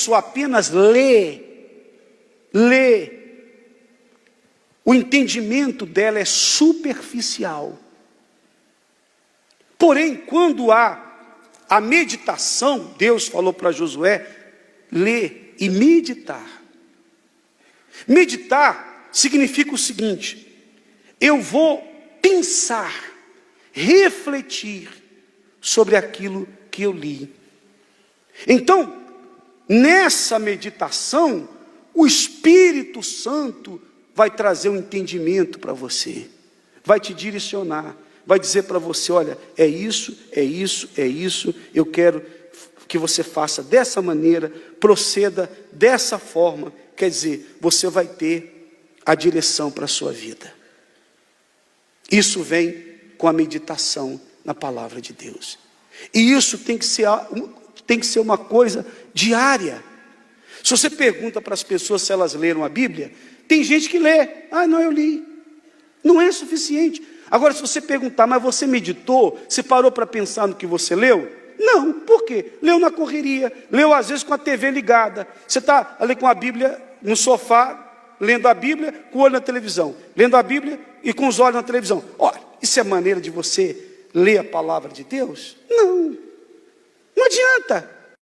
pessoa apenas lê, lê, o entendimento dela é superficial. Porém, quando há a meditação, Deus falou para Josué: ler e meditar. Meditar significa o seguinte: eu vou pensar, refletir sobre aquilo que eu li. Então, nessa meditação, o Espírito Santo vai trazer um entendimento para você, vai te direcionar, vai dizer para você: olha, é isso, é isso, é isso, eu quero que você faça dessa maneira, proceda dessa forma. Quer dizer, você vai ter a direção para a sua vida. Isso vem com a meditação na palavra de Deus. E isso tem que ser, tem que ser uma coisa diária. Se você pergunta para as pessoas se elas leram a Bíblia, tem gente que lê, ah, não, eu li. Não é suficiente. Agora, se você perguntar, mas você meditou, você parou para pensar no que você leu? Não, por quê? Leu na correria, leu às vezes com a TV ligada. Você está ali com a Bíblia no sofá, lendo a Bíblia, com o olho na televisão, lendo a Bíblia e com os olhos na televisão. Olha, isso é maneira de você ler a palavra de Deus? Não, adianta.